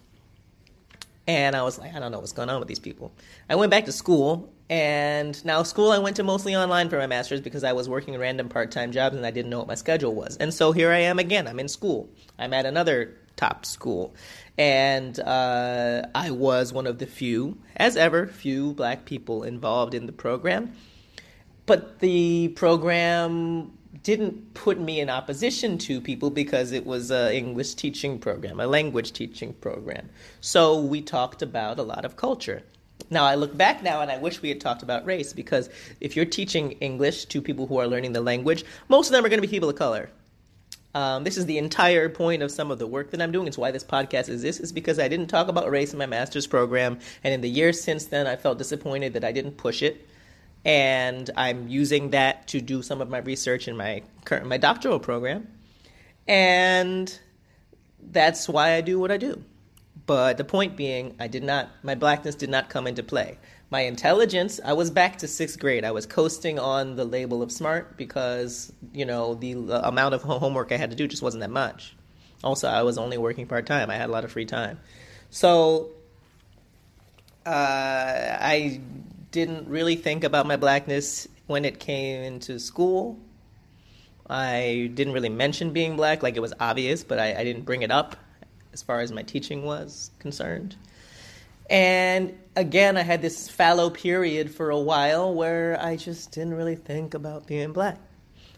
and I was like, I don't know what's going on with these people. I went back to school, and now school I went to mostly online for my master's because I was working random part time jobs and I didn't know what my schedule was. And so here I am again. I'm in school. I'm at another top school. And uh, I was one of the few, as ever, few black people involved in the program. But the program didn't put me in opposition to people because it was an English teaching program, a language teaching program. So we talked about a lot of culture. Now I look back now and I wish we had talked about race because if you're teaching English to people who are learning the language, most of them are going to be people of color. Um, this is the entire point of some of the work that I'm doing. It's why this podcast exists. Is because I didn't talk about race in my master's program, and in the years since then, I felt disappointed that I didn't push it and I'm using that to do some of my research in my current my doctoral program, and that's why I do what I do. But the point being, I did not my blackness did not come into play. My intelligence, I was back to sixth grade. I was coasting on the label of smart because you know the amount of homework I had to do just wasn't that much. Also, I was only working part time. I had a lot of free time, so uh, I didn't really think about my blackness when it came into school. I didn't really mention being black, like it was obvious, but I, I didn't bring it up as far as my teaching was concerned. And again, I had this fallow period for a while where I just didn't really think about being black.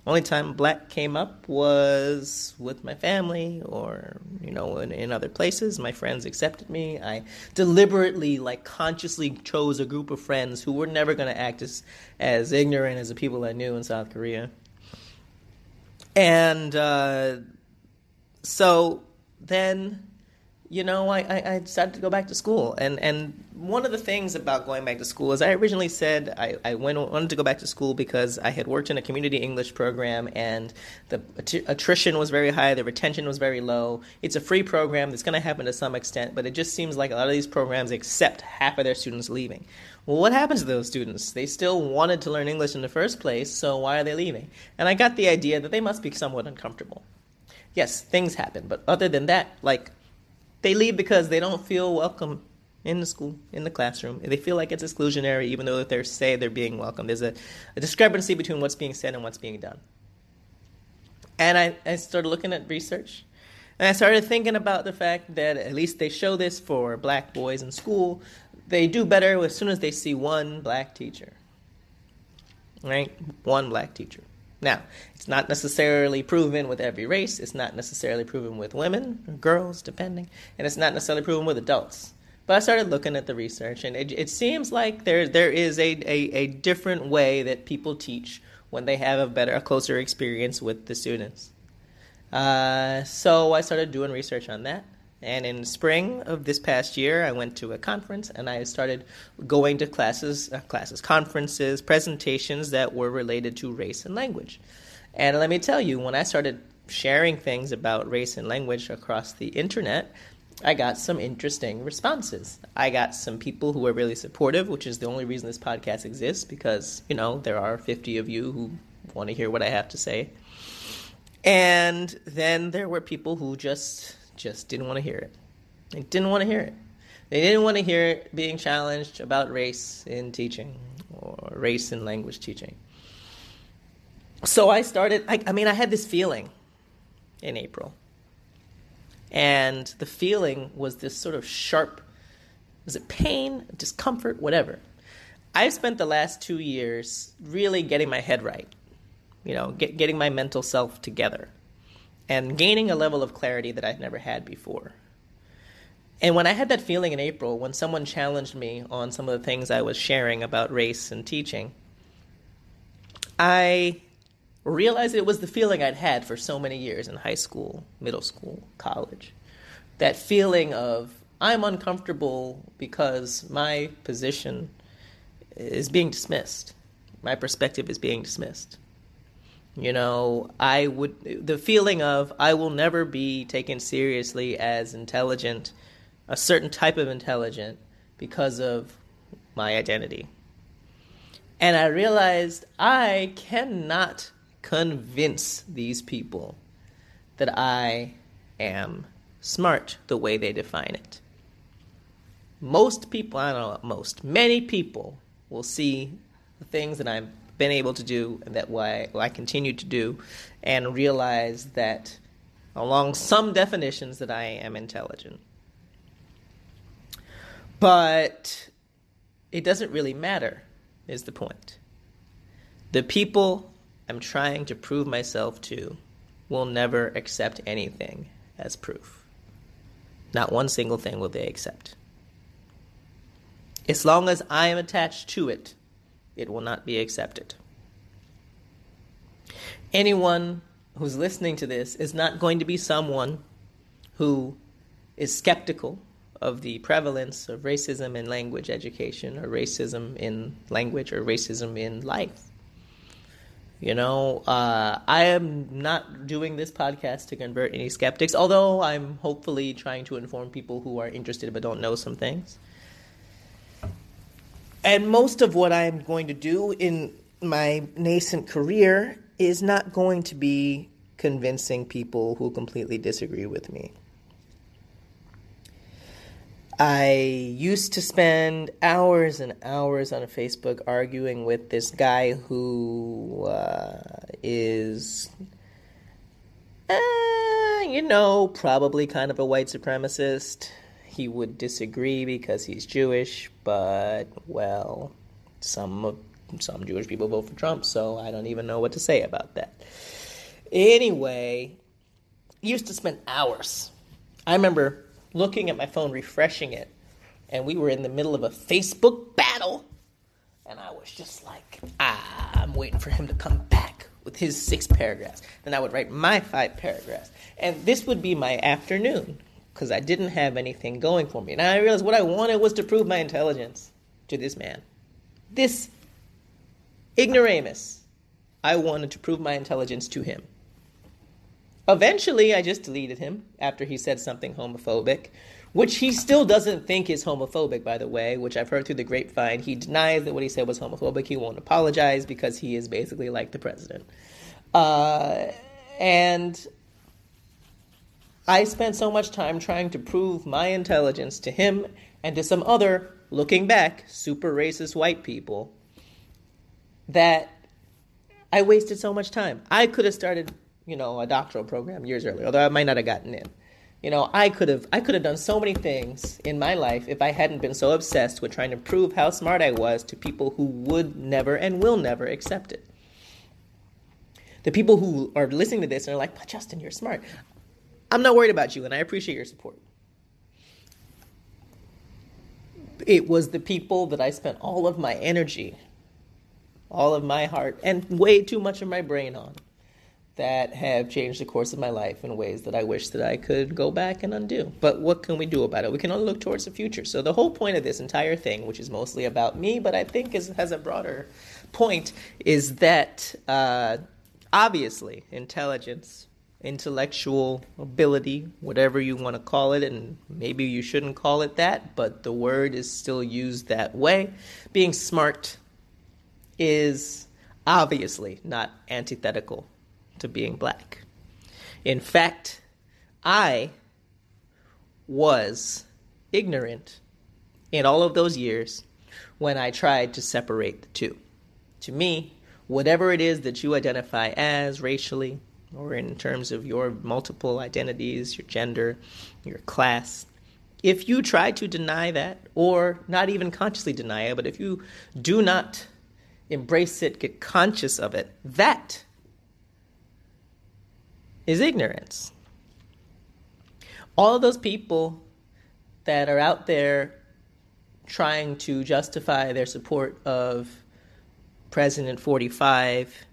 Only time black came up was with my family or, you know, in, in other places. My friends accepted me. I deliberately, like, consciously chose a group of friends who were never going to act as, as ignorant as the people I knew in South Korea. And uh, so then you know, I, I, decided to go back to school. And, and one of the things about going back to school is I originally said I, I went, wanted to go back to school because I had worked in a community English program and the attrition was very high, the retention was very low. It's a free program that's going to happen to some extent, but it just seems like a lot of these programs accept half of their students leaving. Well, what happens to those students? They still wanted to learn English in the first place, so why are they leaving? And I got the idea that they must be somewhat uncomfortable. Yes, things happen, but other than that, like they leave because they don't feel welcome in the school, in the classroom. They feel like it's exclusionary, even though they say they're being welcome. There's a, a discrepancy between what's being said and what's being done. And I, I started looking at research. And I started thinking about the fact that at least they show this for black boys in school. They do better as soon as they see one black teacher. Right? One black teacher. Now, it's not necessarily proven with every race, it's not necessarily proven with women or girls, depending, and it's not necessarily proven with adults. But I started looking at the research, and it, it seems like there there is a, a, a different way that people teach when they have a better, a closer experience with the students. Uh, so I started doing research on that. And in spring of this past year, I went to a conference and I started going to classes, uh, classes, conferences, presentations that were related to race and language. And let me tell you, when I started sharing things about race and language across the internet, I got some interesting responses. I got some people who were really supportive, which is the only reason this podcast exists because, you know, there are 50 of you who want to hear what I have to say. And then there were people who just just didn't want to hear it. They didn't want to hear it. They didn't want to hear it being challenged about race in teaching or race in language teaching. So I started, I, I mean, I had this feeling in April. And the feeling was this sort of sharp, was it pain, discomfort, whatever. I've spent the last two years really getting my head right, you know, get, getting my mental self together and gaining a level of clarity that I'd never had before. And when I had that feeling in April, when someone challenged me on some of the things I was sharing about race and teaching, I realized it was the feeling I'd had for so many years in high school, middle school, college. That feeling of, I'm uncomfortable because my position is being dismissed, my perspective is being dismissed. You know, I would, the feeling of I will never be taken seriously as intelligent, a certain type of intelligent, because of my identity. And I realized I cannot convince these people that I am smart the way they define it. Most people, I don't know, most, many people will see the things that I'm been able to do and that why I continue to do and realize that along some definitions that I am intelligent. But it doesn't really matter is the point. The people I'm trying to prove myself to will never accept anything as proof. Not one single thing will they accept. As long as I am attached to it, it will not be accepted. Anyone who's listening to this is not going to be someone who is skeptical of the prevalence of racism in language education or racism in language or racism in life. You know, uh, I am not doing this podcast to convert any skeptics, although I'm hopefully trying to inform people who are interested but don't know some things. And most of what I'm going to do in my nascent career is not going to be convincing people who completely disagree with me. I used to spend hours and hours on Facebook arguing with this guy who uh, is, uh, you know, probably kind of a white supremacist he would disagree because he's Jewish, but well, some some Jewish people vote for Trump, so I don't even know what to say about that. Anyway, used to spend hours. I remember looking at my phone, refreshing it, and we were in the middle of a Facebook battle, and I was just like, ah, I'm waiting for him to come back with his six paragraphs. Then I would write my five paragraphs, and this would be my afternoon because I didn't have anything going for me. And I realized what I wanted was to prove my intelligence to this man. This ignoramus. I wanted to prove my intelligence to him. Eventually, I just deleted him after he said something homophobic, which he still doesn't think is homophobic, by the way, which I've heard through the grapevine. He denies that what he said was homophobic. He won't apologize because he is basically like the president. Uh, and I spent so much time trying to prove my intelligence to him and to some other, looking back, super racist white people that I wasted so much time. I could have started, you know, a doctoral program years earlier, although I might not have gotten in. You know, I could have I could have done so many things in my life if I hadn't been so obsessed with trying to prove how smart I was to people who would never and will never accept it. The people who are listening to this and are like, "But Justin, you're smart." I'm not worried about you, and I appreciate your support. It was the people that I spent all of my energy, all of my heart, and way too much of my brain on that have changed the course of my life in ways that I wish that I could go back and undo. But what can we do about it? We can only look towards the future. So the whole point of this entire thing, which is mostly about me, but I think is, has a broader point, is that uh, obviously intelligence intellectual ability, whatever you want to call it, and maybe you shouldn't call it that, but the word is still used that way. Being smart is obviously not antithetical to being black. In fact, I was ignorant in all of those years when I tried to separate the two. To me, whatever it is that you identify as racially, or in terms of your multiple identities, your gender, your class. If you try to deny that, or not even consciously deny it, but if you do not embrace it, get conscious of it, that is ignorance. All of those people that are out there trying to justify their support of President 45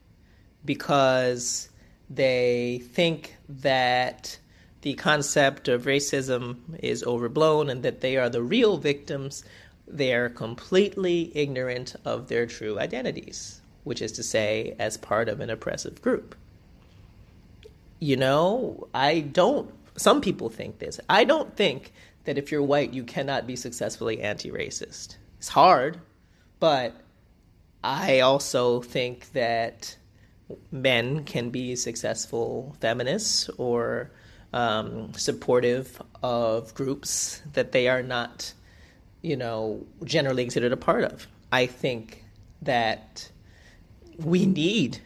because they think that the concept of racism is overblown and that they are the real victims. They are completely ignorant of their true identities, which is to say, as part of an oppressive group. You know, I don't, some people think this. I don't think that if you're white, you cannot be successfully anti racist. It's hard, but I also think that men can be successful feminists or um, supportive of groups that they are not, you know, generally considered a part of. I think that we need,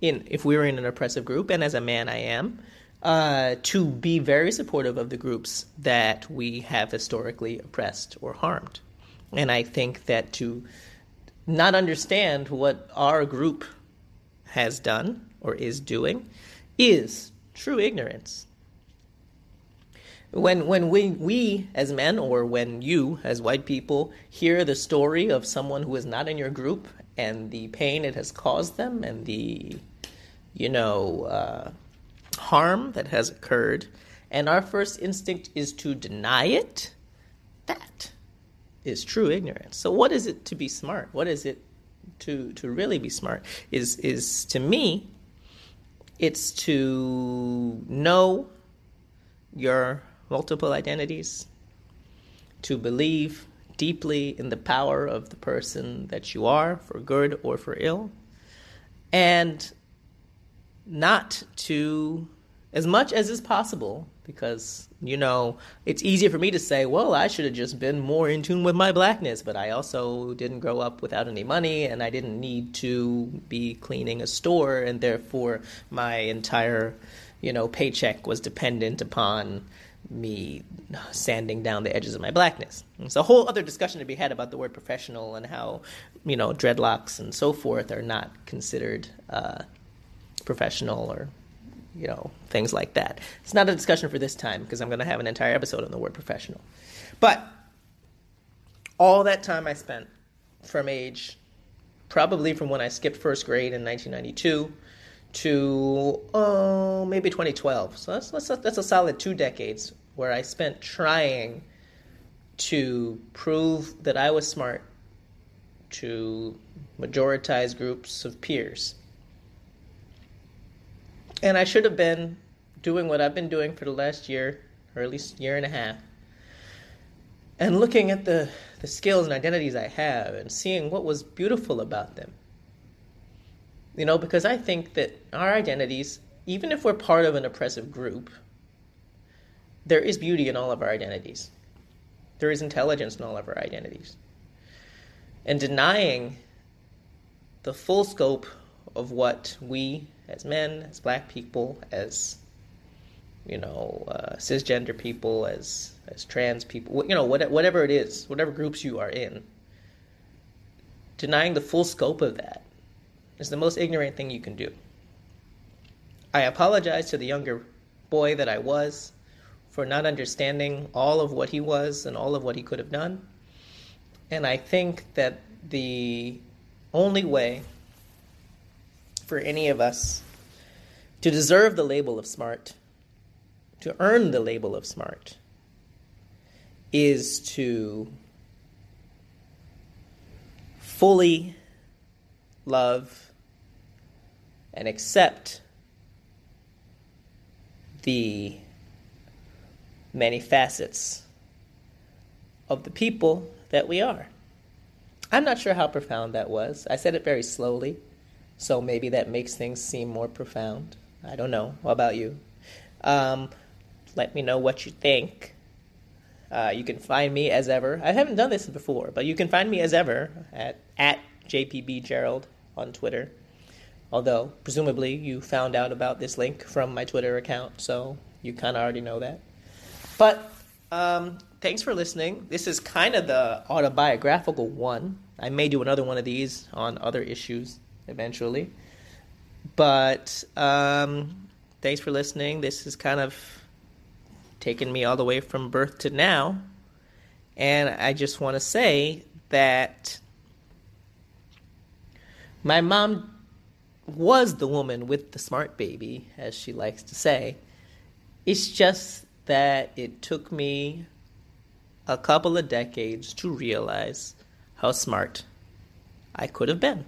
in if we're in an oppressive group, and as a man I am, uh, to be very supportive of the groups that we have historically oppressed or harmed. And I think that to not understand what our group has done or is doing is true ignorance. When, when we, we as men, or when you as white people, hear the story of someone who is not in your group and the pain it has caused them and the, you know, uh, harm that has occurred, and our first instinct is to deny it, that is true ignorance. So, what is it to be smart? What is it to to really be smart is is to me it's to know your multiple identities to believe deeply in the power of the person that you are for good or for ill and not to as much as is possible because you know it's easier for me to say well i should have just been more in tune with my blackness but i also didn't grow up without any money and i didn't need to be cleaning a store and therefore my entire you know paycheck was dependent upon me sanding down the edges of my blackness. It's a whole other discussion to be had about the word professional and how, you know, dreadlocks and so forth are not considered uh, professional or you know, things like that. It's not a discussion for this time because I'm going to have an entire episode on the word professional. But all that time I spent from age, probably from when I skipped first grade in 1992 to uh, maybe 2012. So that's, that's, a, that's a solid two decades where I spent trying to prove that I was smart to majoritized groups of peers. And I should have been doing what I've been doing for the last year, or at least year and a half, and looking at the, the skills and identities I have and seeing what was beautiful about them. You know, because I think that our identities, even if we're part of an oppressive group, there is beauty in all of our identities. There is intelligence in all of our identities. And denying the full scope of what we, as men, as black people, as you know, uh, cisgender people, as as trans people, you know, whatever it is, whatever groups you are in, denying the full scope of that is the most ignorant thing you can do. I apologize to the younger boy that I was for not understanding all of what he was and all of what he could have done. And I think that the only way for any of us to deserve the label of smart, to earn the label of smart, is to fully love and accept the many facets of the people that we are. I'm not sure how profound that was. I said it very slowly, so maybe that makes things seem more profound. I don't know. How about you? Um, let me know what you think. Uh, you can find me as ever. I haven't done this before, but you can find me as ever at, at JPB Gerald on Twitter. Although, presumably, you found out about this link from my Twitter account, so you kind of already know that. But um, thanks for listening. This is kind of the autobiographical one. I may do another one of these on other issues eventually. But um, thanks for listening. This has kind of taken me all the way from birth to now. And I just want to say that my mom was the woman with the smart baby, as she likes to say. It's just that it took me a couple of decades to realize how smart I could have been.